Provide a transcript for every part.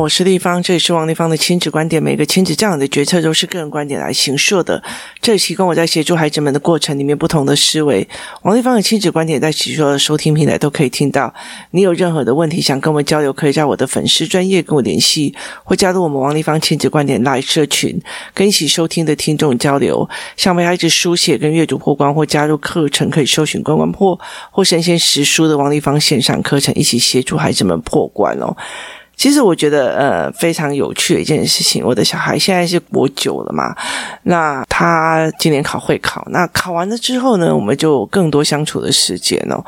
我是丽芳，这里是王立芳的亲子观点。每个亲子教养的决策都是个人观点来形塑的。这里提供我在协助孩子们的过程里面不同的思维。王立芳的亲子观点在许多的收听平台都可以听到。你有任何的问题想跟我们交流，可以在我的粉丝专业跟我联系，或加入我们王立芳亲子观点来社群，跟一起收听的听众交流。想为孩子书写跟阅读破关，或加入课程，可以搜寻关关破或神仙识书的王立芳线上课程，一起协助孩子们破关哦。其实我觉得，呃，非常有趣的一件事情。我的小孩现在是国九了嘛，那他今年考会考，那考完了之后呢，我们就更多相处的时间哦。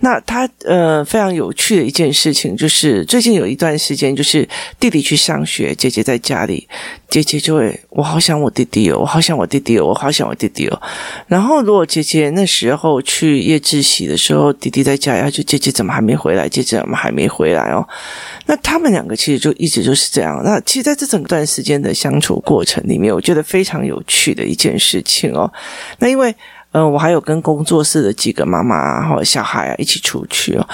那他呃非常有趣的一件事情就是，最近有一段时间，就是弟弟去上学，姐姐在家里，姐姐就会，我好想我弟弟哦，我好想我弟弟哦，我好想我弟弟哦。然后如果姐姐那时候去夜自习的时候，弟弟在家，然后就姐姐怎么还没回来？姐姐怎么还没回来哦？那他们两个其实就一直就是这样。那其实在这整段时间的相处过程里面，我觉得非常有趣的一件事情哦。那因为。嗯、我还有跟工作室的几个妈妈啊，或者小孩啊一起出去哦。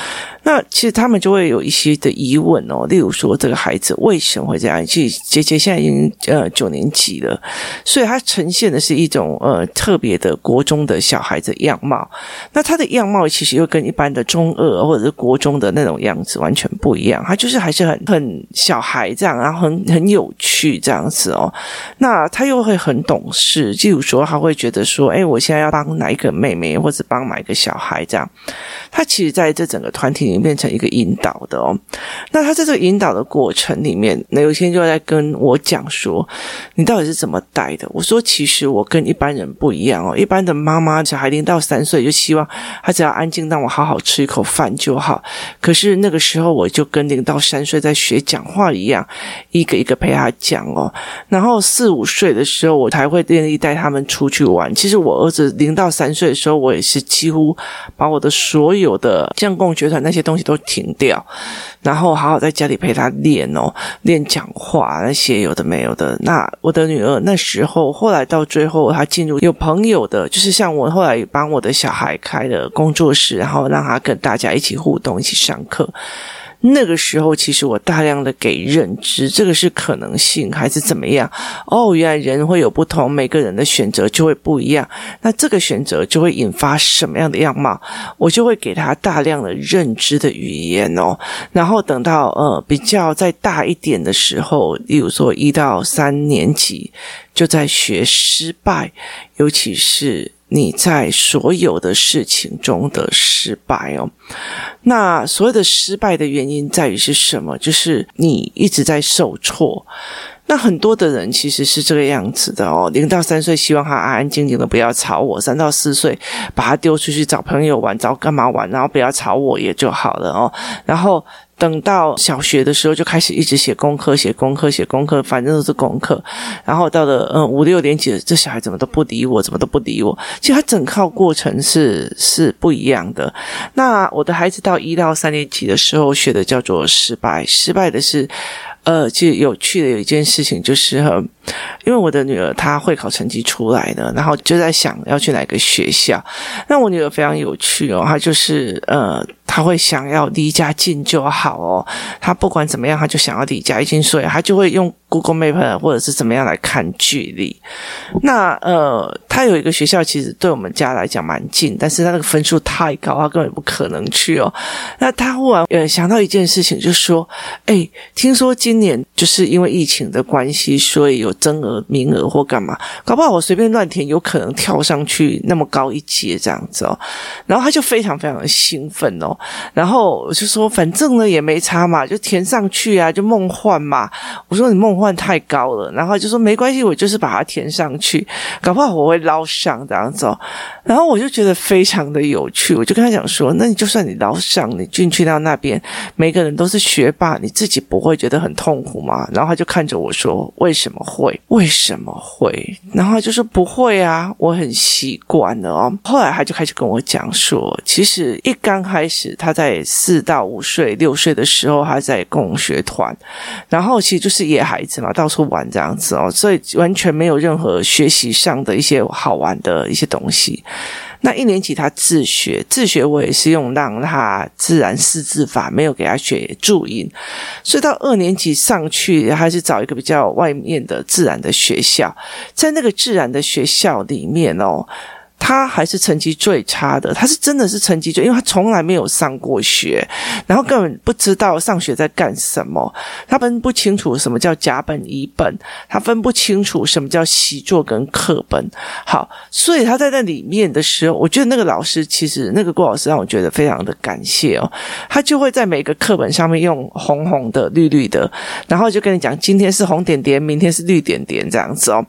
那其实他们就会有一些的疑问哦，例如说这个孩子为什么会这样？其实姐姐现在已经呃九年级了，所以她呈现的是一种呃特别的国中的小孩子样貌。那他的样貌其实又跟一般的中二或者是国中的那种样子完全不一样。他就是还是很很小孩这样，然后很很有趣这样子哦。那他又会很懂事，例如说他会觉得说，哎，我现在要帮。哪一个妹妹，或者帮哪一个小孩，这样，他其实在这整个团体变成一个引导的哦。那他在这个引导的过程里面，那有一天就在跟我讲说：“你到底是怎么带的？”我说：“其实我跟一般人不一样哦。一般的妈妈，小孩零到三岁就希望他只要安静，让我好好吃一口饭就好。可是那个时候，我就跟零到三岁在学讲话一样，一个一个陪他讲哦。然后四五岁的时候，我才会愿意带他们出去玩。其实我儿子零。到三岁的时候，我也是几乎把我的所有的将共学团那些东西都停掉，然后好好在家里陪他练哦，练讲话那些有的没有的。那我的女儿那时候，后来到最后，她进入有朋友的，就是像我后来帮我的小孩开了工作室，然后让他跟大家一起互动，一起上课。那个时候，其实我大量的给认知，这个是可能性还是怎么样？哦，原来人会有不同，每个人的选择就会不一样。那这个选择就会引发什么样的样貌？我就会给他大量的认知的语言哦。然后等到呃比较再大一点的时候，例如说一到三年级，就在学失败，尤其是。你在所有的事情中的失败哦，那所有的失败的原因在于是什么？就是你一直在受挫。那很多的人其实是这个样子的哦，零到三岁希望他安安静静的不要吵我，三到四岁把他丢出去找朋友玩，找干嘛玩，然后不要吵我也就好了哦，然后。等到小学的时候，就开始一直写功课，写功课，写功课，反正都是功课。然后到了嗯五六年级，这小孩怎么都不理我，怎么都不理我。其实他整套过程是是不一样的。那我的孩子到一到三年级的时候学的叫做失败，失败的是。呃，其实有趣的有一件事情就是，因为我的女儿她会考成绩出来了，然后就在想要去哪个学校。那我女儿非常有趣哦，她就是呃，她会想要离家近就好哦。她不管怎么样，她就想要离家近，所以她就会用 Google Map 或者是怎么样来看距离。那呃，她有一个学校，其实对我们家来讲蛮近，但是她那个分数太高，她根本不可能去哦。那她忽然呃想到一件事情，就说，诶，听说今年就是因为疫情的关系，所以有增额名额或干嘛，搞不好我随便乱填，有可能跳上去那么高一阶这样子哦。然后他就非常非常的兴奋哦，然后我就说反正呢也没差嘛，就填上去啊，就梦幻嘛。我说你梦幻太高了，然后就说没关系，我就是把它填上去，搞不好我会捞上这样子哦。然后我就觉得非常的有趣，我就跟他讲说，那你就算你捞上，你进去到那边，每个人都是学霸，你自己不会觉得很痛苦吗？然后他就看着我说：“为什么会？会为什么会？”然后就说：“不会啊，我很习惯了哦。”后来他就开始跟我讲说：“其实一刚开始，他在四到五岁、六岁的时候，他在共学团，然后其实就是野孩子嘛，到处玩这样子哦，所以完全没有任何学习上的一些好玩的一些东西。”那一年级他自学，自学我也是用让他自然识字法，没有给他学注音，所以到二年级上去还是找一个比较外面的自然的学校，在那个自然的学校里面哦。他还是成绩最差的，他是真的是成绩最，因为他从来没有上过学，然后根本不知道上学在干什么，他分不清楚什么叫甲本乙本，他分不清楚什么叫习作跟课本。好，所以他在那里面的时候，我觉得那个老师其实那个郭老师让我觉得非常的感谢哦，他就会在每个课本上面用红红的、绿绿的，然后就跟你讲今天是红点点，明天是绿点点这样子哦，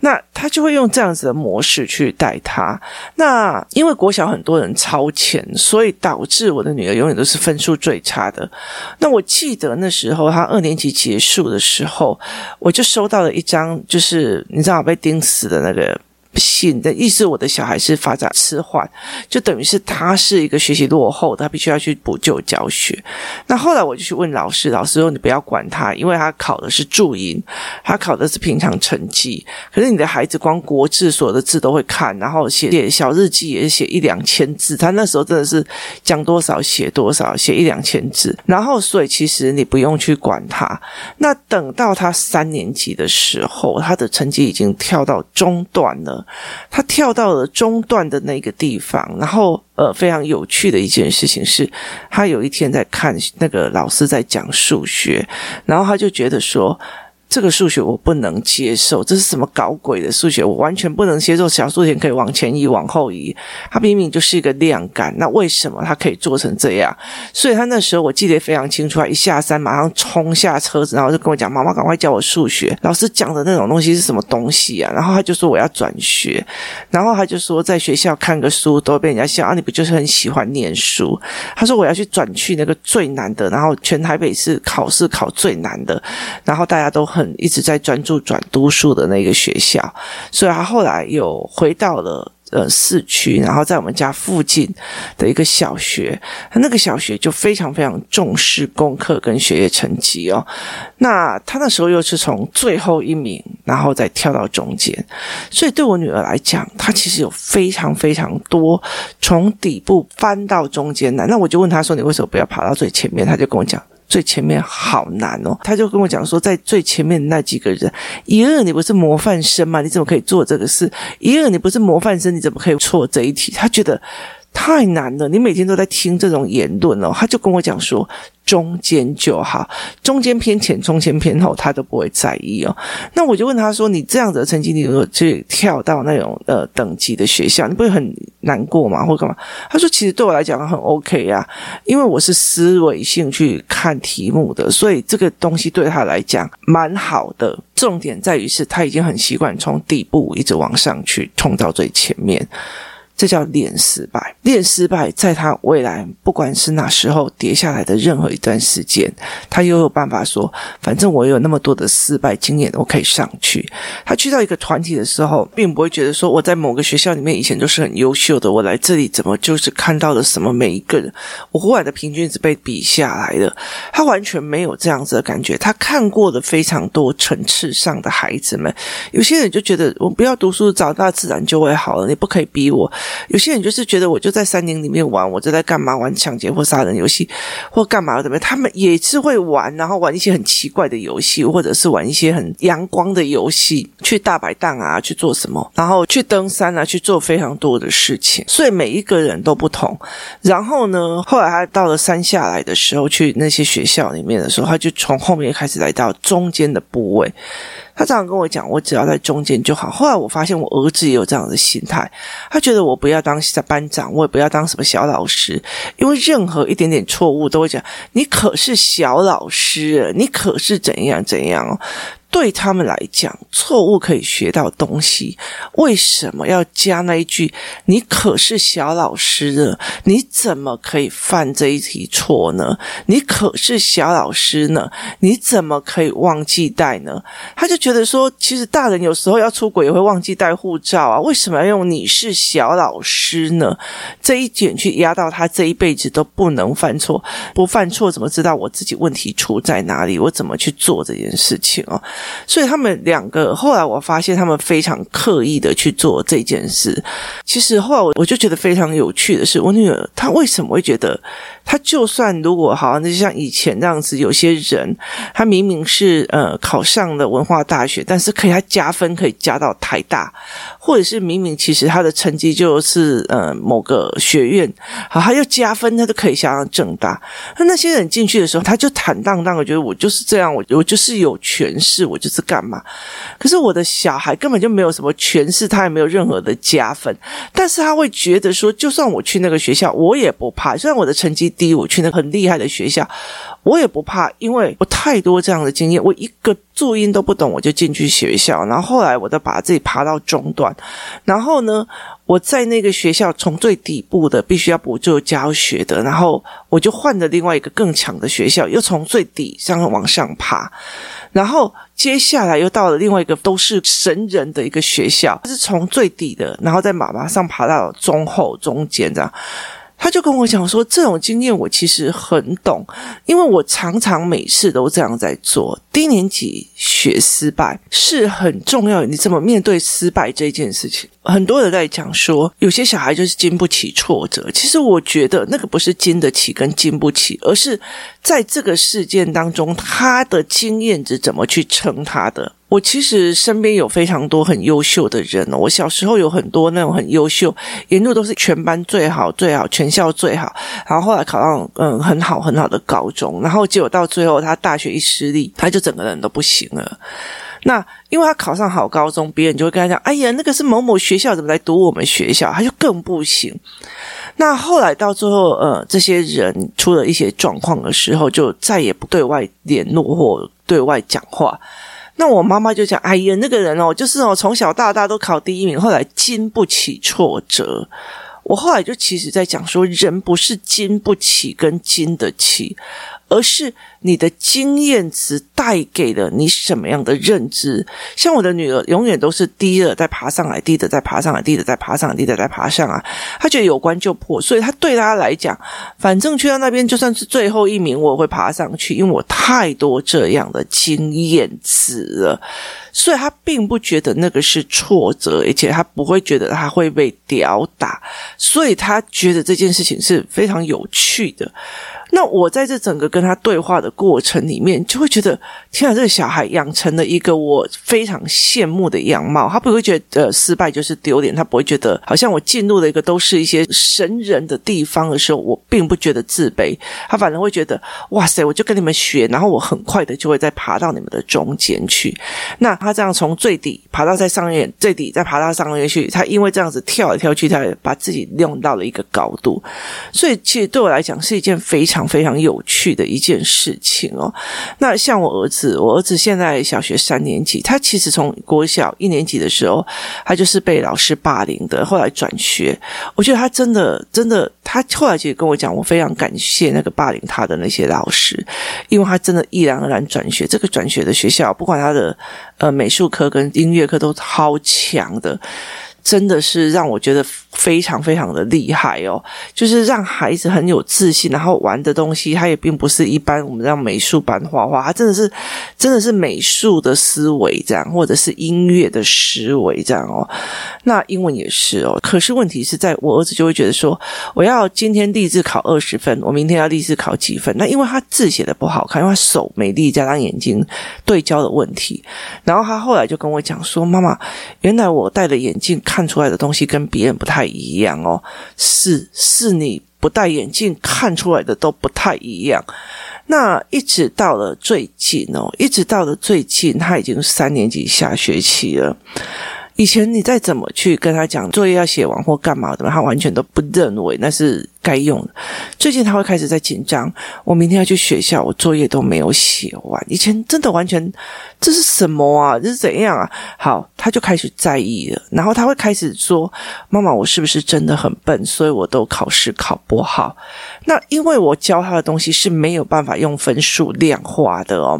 那他就会用这样子的模式去带他。那因为国小很多人超前，所以导致我的女儿永远都是分数最差的。那我记得那时候她二年级结束的时候，我就收到了一张，就是你知道被钉死的那个。信的意思，我的小孩是发展迟缓，就等于是他是一个学习落后的，他必须要去补救教学。那后来我就去问老师，老师说你不要管他，因为他考的是注音，他考的是平常成绩。可是你的孩子光国字所有的字都会看，然后写写小日记也写一两千字，他那时候真的是讲多少写多少，写一两千字。然后所以其实你不用去管他。那等到他三年级的时候，他的成绩已经跳到中段了。他跳到了中段的那个地方，然后呃，非常有趣的一件事情是，他有一天在看那个老师在讲数学，然后他就觉得说。这个数学我不能接受，这是什么搞鬼的数学？我完全不能接受。小数点可以往前移、往后移，它明明就是一个量感，那为什么它可以做成这样？所以他那时候我记得非常清楚，他一下山马上冲下车子，然后就跟我讲：“妈妈，赶快教我数学。”老师讲的那种东西是什么东西啊？然后他就说：“我要转学。”然后他就说：“在学校看个书都被人家笑啊，你不就是很喜欢念书？”他说：“我要去转去那个最难的，然后全台北市考试考最难的，然后大家都很。” 一直在专注转读书的那个学校，所以他后来又回到了呃市区，然后在我们家附近的一个小学，他那个小学就非常非常重视功课跟学业成绩哦。那他那时候又是从最后一名，然后再跳到中间，所以对我女儿来讲，她其实有非常非常多从底部翻到中间来。那我就问他说：“你为什么不要爬到最前面？”他就跟我讲。最前面好难哦，他就跟我讲说，在最前面那几个人，一二你不是模范生吗？你怎么可以做这个事？一二你不是模范生，你怎么可以错这一题？他觉得。太难了，你每天都在听这种言论哦。他就跟我讲说，中间就好，中间偏前，中间偏后，他都不会在意哦。那我就问他说，你这样子的成绩，你如果去跳到那种呃等级的学校，你不会很难过吗？或干嘛？他说，其实对我来讲很 OK 呀，因为我是思维性去看题目的，所以这个东西对他来讲蛮好的。重点在于是他已经很习惯从底部一直往上去冲到最前面。这叫练失败，练失败，在他未来不管是哪时候跌下来的任何一段时间，他又有办法说，反正我有那么多的失败经验，我可以上去。他去到一个团体的时候，并不会觉得说我在某个学校里面以前都是很优秀的，我来这里怎么就是看到了什么每一个人，我忽然的平均值被比下来了。他完全没有这样子的感觉。他看过的非常多层次上的孩子们，有些人就觉得我不要读书，长大自然就会好了，你不可以逼我。有些人就是觉得我就在山林里面玩，我就在干嘛玩抢劫或杀人游戏，或干嘛怎么样？他们也是会玩，然后玩一些很奇怪的游戏，或者是玩一些很阳光的游戏，去大摆档啊，去做什么，然后去登山啊，去做非常多的事情。所以每一个人都不同。然后呢，后来他到了山下来的时候，去那些学校里面的时候，他就从后面开始来到中间的部位。他这样跟我讲，我只要在中间就好。后来我发现我儿子也有这样的心态，他觉得我不要当班长，我也不要当什么小老师，因为任何一点点错误都会讲，你可是小老师，你可是怎样怎样哦。对他们来讲，错误可以学到东西。为什么要加那一句？你可是小老师呢？你怎么可以犯这一题错呢？你可是小老师呢？你怎么可以忘记带呢？他就觉得说，其实大人有时候要出国也会忘记带护照啊。为什么要用你是小老师呢？这一点去压到他这一辈子都不能犯错，不犯错怎么知道我自己问题出在哪里？我怎么去做这件事情哦？所以他们两个后来我发现他们非常刻意的去做这件事。其实后来我我就觉得非常有趣的是，我女儿她为什么会觉得？他就算如果好像就像以前这样子，有些人他明明是呃考上了文化大学，但是可以他加分可以加到台大，或者是明明其实他的成绩就是呃某个学院，好他又加分，他都可以想上正大。那那些人进去的时候，他就坦荡荡的觉得我就是这样，我我就是有权势，我就是干嘛。可是我的小孩根本就没有什么权势，他也没有任何的加分，但是他会觉得说，就算我去那个学校，我也不怕，虽然我的成绩。第一，我去那很厉害的学校，我也不怕，因为我太多这样的经验，我一个注音都不懂，我就进去学校，然后后来我再把自己爬到中段，然后呢，我在那个学校从最底部的必须要补救教学的，然后我就换了另外一个更强的学校，又从最底上往上爬，然后接下来又到了另外一个都是神人的一个学校，是从最底的，然后在马马上爬到中后中间这样。他就跟我讲说，这种经验我其实很懂，因为我常常每次都这样在做。低年级学失败是很重要，你怎么面对失败这件事情？很多人在讲说，有些小孩就是经不起挫折。其实我觉得那个不是经得起跟经不起，而是在这个事件当中，他的经验值怎么去撑他的。我其实身边有非常多很优秀的人哦，我小时候有很多那种很优秀，一路都是全班最好、最好、全校最好，然后后来考上嗯很好很好的高中，然后结果到最后他大学一失利，他就整个人都不行了。那因为他考上好高中，别人就会跟他讲：“哎呀，那个是某某学校，怎么来读我们学校？”他就更不行。那后来到最后，呃，这些人出了一些状况的时候，就再也不对外联络或对外讲话。那我妈妈就讲：“哎呀，那个人哦，就是哦，从小到大都考第一名，后来经不起挫折。”我后来就其实在讲说，人不是经不起跟经得起，而是你的经验值带给了你什么样的认知。像我的女儿，永远都是低的再爬上来，低的再爬上来，低的再爬上来，低的再爬上来。她觉得有关就破，所以她对她来讲，反正去到那边就算是最后一名，我也会爬上去，因为我太多这样的经验值了。所以他并不觉得那个是挫折，而且他不会觉得他会被吊打，所以他觉得这件事情是非常有趣的。那我在这整个跟他对话的过程里面，就会觉得，天啊，这个小孩养成了一个我非常羡慕的样貌。他不会觉得呃失败就是丢脸，他不会觉得好像我进入了一个都是一些神人的地方的时候，我并不觉得自卑。他反而会觉得，哇塞，我就跟你们学，然后我很快的就会再爬到你们的中间去。那他这样从最底爬到在上面，最底再爬到上面去，他因为这样子跳来跳去，他把自己用到了一个高度。所以其实对我来讲是一件非常。非常有趣的一件事情哦。那像我儿子，我儿子现在小学三年级，他其实从国小一年级的时候，他就是被老师霸凌的，后来转学。我觉得他真的真的，他后来其实跟我讲，我非常感谢那个霸凌他的那些老师，因为他真的毅然而然转学。这个转学的学校，不管他的呃美术课跟音乐课都超强的。真的是让我觉得非常非常的厉害哦，就是让孩子很有自信，然后玩的东西他也并不是一般我们让美术班画画，他真的是真的是美术的思维这样，或者是音乐的思维这样哦。那英文也是哦，可是问题是在我儿子就会觉得说，我要今天立志考二十分，我明天要立志考几分？那因为他字写的不好看，因为他手没力，加上眼睛对焦的问题，然后他后来就跟我讲说：“妈妈，原来我戴的眼镜。”看出来的东西跟别人不太一样哦，是是你不戴眼镜看出来的都不太一样。那一直到了最近哦，一直到了最近，他已经三年级下学期了。以前你再怎么去跟他讲作业要写完或干嘛的，他完全都不认为那是。该用的。最近他会开始在紧张，我明天要去学校，我作业都没有写完。以前真的完全，这是什么啊？这是怎样？啊？好，他就开始在意了，然后他会开始说：“妈妈，我是不是真的很笨？所以我都考试考不好。”那因为我教他的东西是没有办法用分数量化的哦，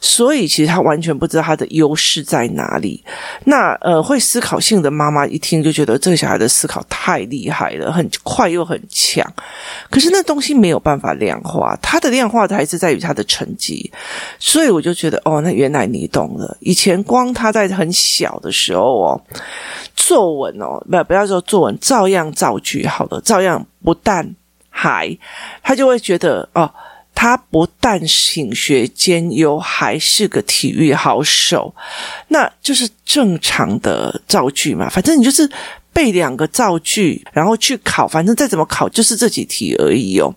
所以其实他完全不知道他的优势在哪里。那呃，会会思考性的妈妈一听就觉得这个小孩的思考太厉害了，很快又很强。可是那东西没有办法量化，它的量化还是在于他的成绩。所以我就觉得，哦，那原来你懂了。以前光他在很小的时候哦，作文哦，不不要说作文，照样造句好了，照样不但还，他就会觉得哦。他不但品学兼优，还是个体育好手，那就是正常的造句嘛。反正你就是背两个造句，然后去考，反正再怎么考就是这几题而已哦。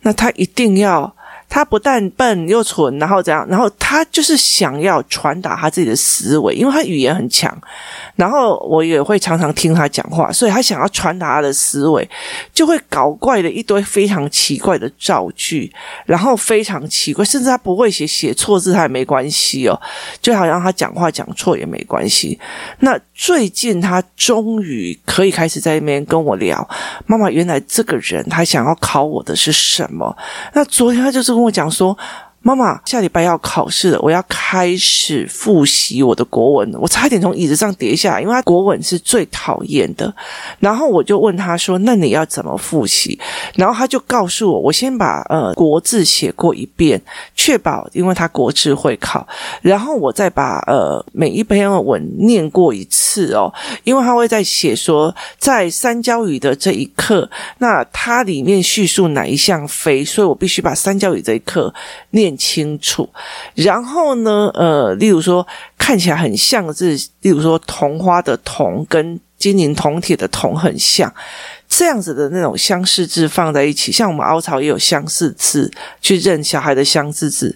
那他一定要。他不但笨又蠢，然后怎样？然后他就是想要传达他自己的思维，因为他语言很强。然后我也会常常听他讲话，所以他想要传达他的思维，就会搞怪的一堆非常奇怪的造句，然后非常奇怪，甚至他不会写，写错字他也没关系哦，就好像他讲话讲错也没关系。那最近他终于可以开始在那边跟我聊，妈妈，原来这个人他想要考我的是什么？那昨天他就是。跟我讲说。妈妈，下礼拜要考试了，我要开始复习我的国文。我差点从椅子上跌下来，因为他国文是最讨厌的。然后我就问他说：“那你要怎么复习？”然后他就告诉我：“我先把呃国字写过一遍，确保因为他国字会考。然后我再把呃每一篇文念过一次哦，因为他会在写说在三交语的这一课，那它里面叙述哪一项非，所以我必须把三交语这一课念。”清楚，然后呢，呃，例如说看起来很像是，例如说铜花的铜跟金银铜铁的铜很像。这样子的那种相似字放在一起，像我们凹槽也有相似字去认小孩的相似字，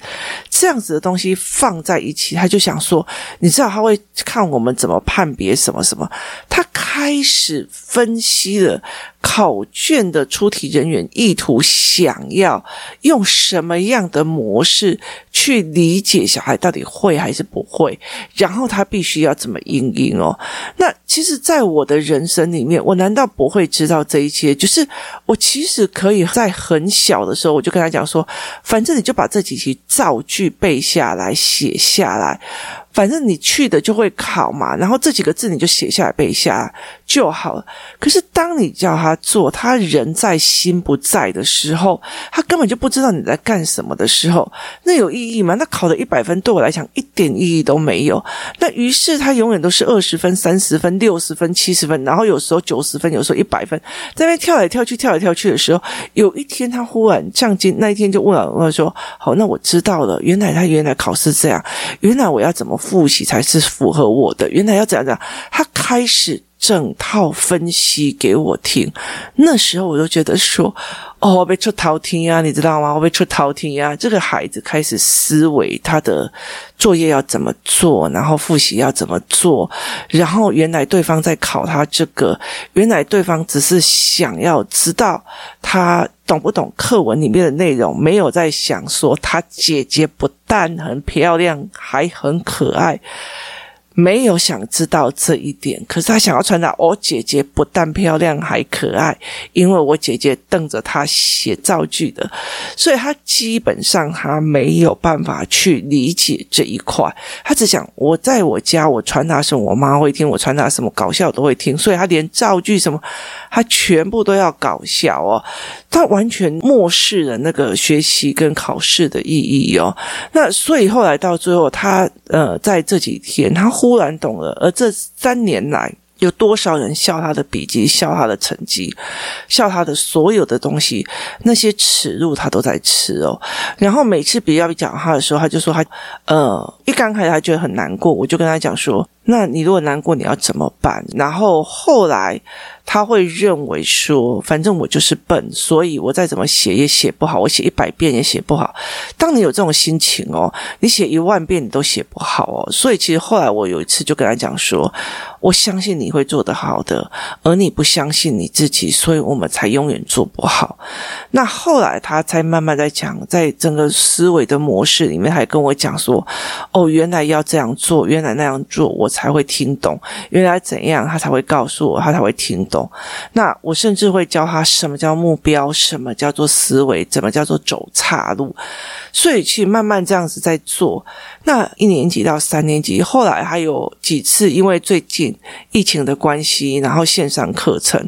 这样子的东西放在一起，他就想说，你知道他会看我们怎么判别什么什么，他开始分析了考卷的出题人员意图，想要用什么样的模式去理解小孩到底会还是不会，然后他必须要怎么应应哦。那其实，在我的人生里面，我难道不会知道？这一切就是我其实可以在很小的时候，我就跟他讲说，反正你就把这几题造句背下来，写下来。反正你去的就会考嘛，然后这几个字你就写下来背下就好了。可是当你叫他做，他人在心不在的时候，他根本就不知道你在干什么的时候，那有意义吗？那考的一百分对我来讲一点意义都没有。那于是他永远都是二十分、三十分、六十分、七十分，然后有时候九十分，有时候一百分，在那跳来跳去、跳来跳去的时候，有一天他忽然降级，那一天就问了我说：“好，那我知道了，原来他原来考试这样，原来我要怎么？”复习才是符合我的。原来要怎样讲？他开始整套分析给我听。那时候我就觉得说：“哦，我被出头天啊，你知道吗？我被出头天啊！”这个孩子开始思维他的作业要怎么做，然后复习要怎么做。然后原来对方在考他这个，原来对方只是想要知道他懂不懂课文里面的内容，没有在想说他姐姐不但很漂亮，还很可爱。没有想知道这一点，可是他想要传达：我姐姐不但漂亮，还可爱，因为我姐姐瞪着他写造句的，所以他基本上他没有办法去理解这一块。他只想我在我家，我传达什么，我妈会听；我传达什么搞笑都会听，所以他连造句什么，他全部都要搞笑哦。他完全漠视了那个学习跟考试的意义哦。那所以后来到最后，他呃在这几天他。忽然懂了，而这三年来，有多少人笑他的笔记，笑他的成绩，笑他的所有的东西，那些耻辱他都在吃哦。然后每次比较讲他的时候，他就说他呃，一刚开始他觉得很难过，我就跟他讲说，那你如果难过，你要怎么办？然后后来。他会认为说，反正我就是笨，所以我再怎么写也写不好，我写一百遍也写不好。当你有这种心情哦，你写一万遍你都写不好哦。所以其实后来我有一次就跟他讲说，我相信你会做得好的，而你不相信你自己，所以我们才永远做不好。那后来他才慢慢在讲，在整个思维的模式里面，还跟我讲说，哦，原来要这样做，原来那样做，我才会听懂，原来怎样他才会告诉我，他才会听懂。那我甚至会教他什么叫目标，什么叫做思维，怎么叫做走岔路。所以去慢慢这样子在做。那一年级到三年级，后来还有几次，因为最近疫情的关系，然后线上课程，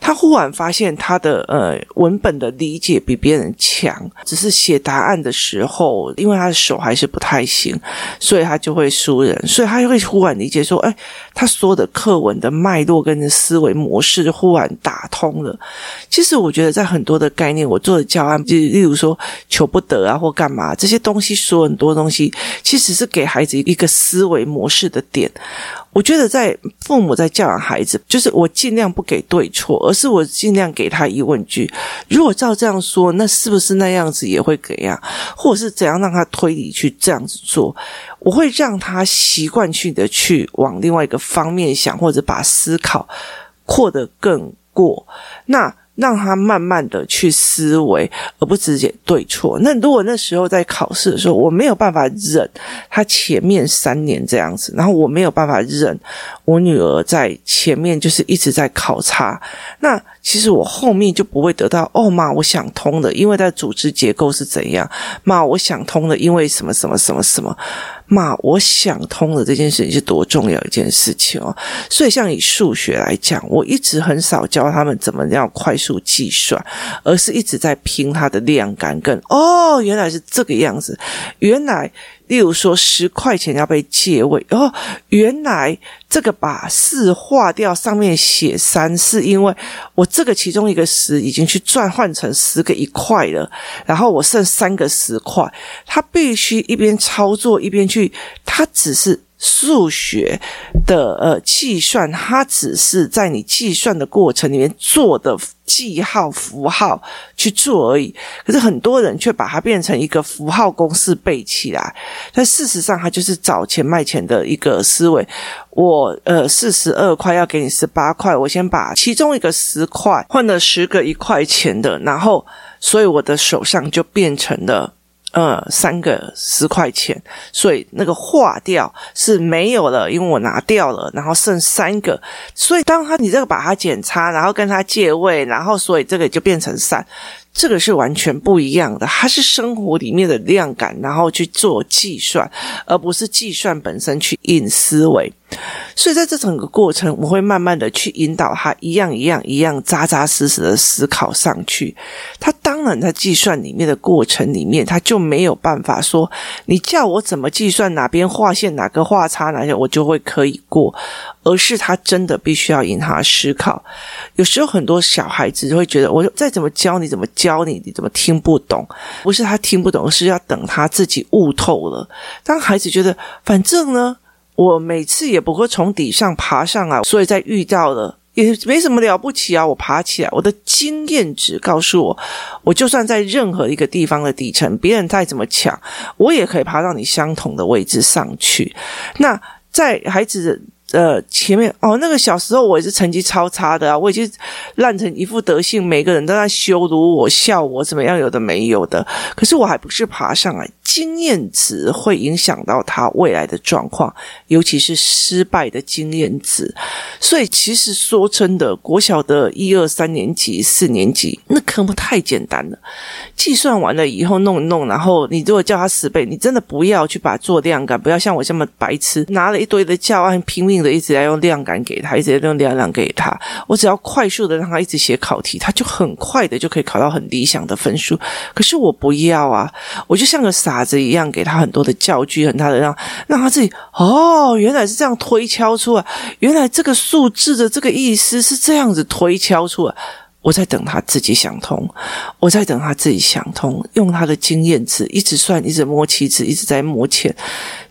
他忽然发现他的呃文本的理解比别人强，只是写答案的时候，因为他的手还是不太行，所以他就会输人，所以他就会忽然理解说，哎，他所有的课文的脉络跟思维模式忽然打通了。其实我觉得在很多的概念，我做的教案，就例如说求不得啊，或干嘛这些东西，说很多东西，其实是给孩子一个思维模式的点。我觉得在父母在教养孩子，就是我尽量不给对错，而是我尽量给他疑问句。如果照这样说，那是不是那样子也会怎样？或者是怎样让他推理去这样子做？我会让他习惯性的去往另外一个方面想，或者把思考扩得更过。那。让他慢慢的去思维，而不直接对错。那如果那时候在考试的时候，我没有办法忍他前面三年这样子，然后我没有办法忍我女儿在前面就是一直在考察，那其实我后面就不会得到哦妈，我想通了，因为它的组织结构是怎样？妈，我想通了，因为什么什么什么什么。妈，我想通了这件事情是多重要一件事情哦，所以像以数学来讲，我一直很少教他们怎么样快速计算，而是一直在拼它的量感跟哦，原来是这个样子，原来。例如说，十块钱要被借位，哦，原来这个把四划掉，上面写三，是因为我这个其中一个十已经去转换成十个一块了，然后我剩三个十块，他必须一边操作一边去，他只是。数学的呃计算，它只是在你计算的过程里面做的记号符号去做而已。可是很多人却把它变成一个符号公式背起来，但事实上它就是找钱卖钱的一个思维。我呃四十二块要给你十八块，我先把其中一个十块换了十个一块钱的，然后所以我的手上就变成了。呃，三个十块钱，所以那个化掉是没有了，因为我拿掉了，然后剩三个，所以当他你这个把它减差，然后跟他借位，然后所以这个就变成三。这个是完全不一样的，它是生活里面的量感，然后去做计算，而不是计算本身去引思维。所以在这整个过程，我会慢慢的去引导他，一样一样一样扎扎实实的思考上去。他当然在计算里面的过程里面，他就没有办法说，你叫我怎么计算，哪边画线，哪个画叉，哪些我就会可以过。而是他真的必须要引他思考。有时候很多小孩子会觉得，我再怎么教你，怎么教你，你怎么听不懂？不是他听不懂，而是要等他自己悟透了。当孩子觉得，反正呢，我每次也不会从底上爬上来，所以在遇到了也没什么了不起啊。我爬起来，我的经验值告诉我，我就算在任何一个地方的底层，别人再怎么抢，我也可以爬到你相同的位置上去。那在孩子。呃，前面哦，那个小时候我也是成绩超差的啊，我已经烂成一副德性，每个人都在羞辱我、笑我，怎么样，有的没有的。可是我还不是爬上来，经验值会影响到他未来的状况，尤其是失败的经验值。所以其实说真的，国小的一二三年级、四年级那科目太简单了，计算完了以后弄一弄，然后你如果叫他十倍，你真的不要去把做量感，不要像我这么白痴，拿了一堆的教案拼命的一直在用量感给他，一直在用量感给他。我只要快速的让他一直写考题，他就很快的就可以考到很理想的分数。可是我不要啊，我就像个傻子一样，给他很多的教具，很大的让让他自己哦，原来是这样推敲出来，原来这个数字的这个意思是这样子推敲出来。我在等他自己想通，我在等他自己想通，用他的经验值一直算，一直摸棋子，一直在摸钱。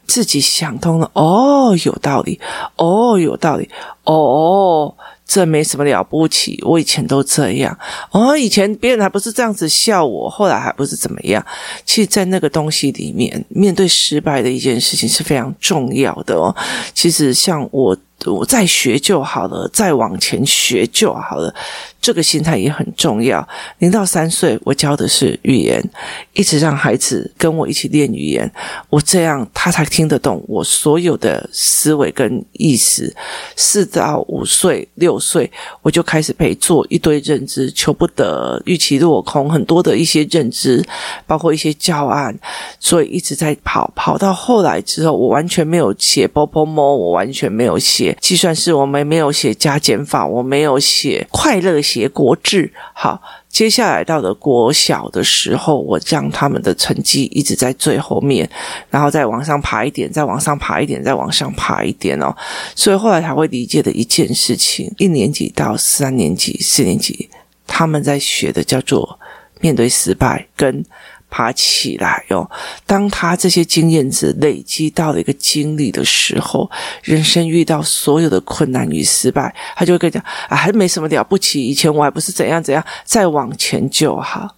自己想通了，哦，有道理，哦，有道理，哦，这没什么了不起，我以前都这样，哦，以前别人还不是这样子笑我，后来还不是怎么样。其实，在那个东西里面，面对失败的一件事情是非常重要的哦。其实，像我，我再学就好了，再往前学就好了。这个心态也很重要。零到三岁，我教的是语言，一直让孩子跟我一起练语言，我这样他才听得懂我所有的思维跟意思。四到五岁、六岁，我就开始陪做一堆认知，求不得，预期落空，很多的一些认知，包括一些教案，所以一直在跑，跑到后来之后，我完全没有写波波摸，我完全没有写计算式，我们没有写加减法，我没有写快乐写国志。好，接下来到了国小的时候，我将他们的成绩一直在最后面，然后再往上爬一点，再往上爬一点，再往上爬一点哦。所以后来才会理解的一件事情：一年级到三年级、四年级，他们在学的叫做面对失败跟。爬起来哦！当他这些经验值累积到了一个经历的时候，人生遇到所有的困难与失败，他就会跟你讲啊，还没什么了不起，以前我还不是怎样怎样，再往前就好。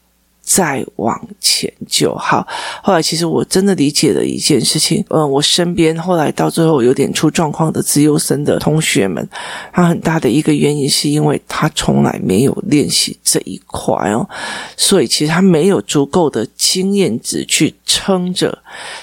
再往前就好。后来，其实我真的理解了一件事情。嗯，我身边后来到最后有点出状况的资优生的同学们，他很大的一个原因是因为他从来没有练习这一块哦，所以其实他没有足够的经验值去撑着，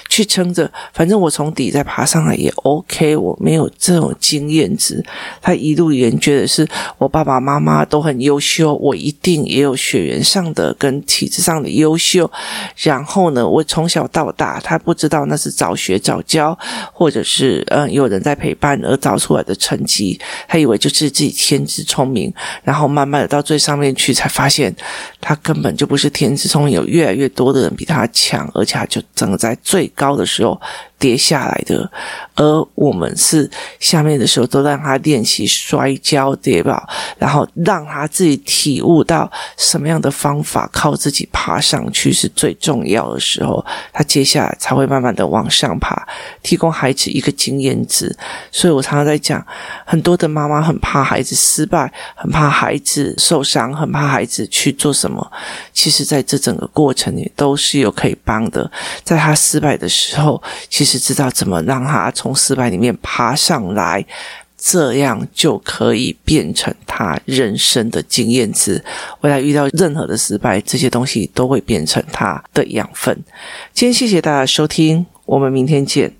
去撑着。反正我从底再爬上来也 OK，我没有这种经验值。他一路以来觉得是我爸爸妈妈都很优秀，我一定也有血缘上的跟体质。上的优秀，然后呢，我从小到大，他不知道那是早学早教，或者是嗯有人在陪伴而找出来的成绩，他以为就是自己天资聪明，然后慢慢的到最上面去，才发现他根本就不是天资聪明，有越来越多的人比他强，而且他就整个在最高的时候。跌下来的，而我们是下面的时候都让他练习摔跤跌倒，然后让他自己体悟到什么样的方法靠自己爬上去是最重要的时候，他接下来才会慢慢的往上爬，提供孩子一个经验值。所以我常常在讲，很多的妈妈很怕孩子失败，很怕孩子受伤，很怕孩子去做什么。其实，在这整个过程里都是有可以帮的，在他失败的时候，其实。是知道怎么让他从失败里面爬上来，这样就可以变成他人生的经验值。未来遇到任何的失败，这些东西都会变成他的养分。今天谢谢大家收听，我们明天见。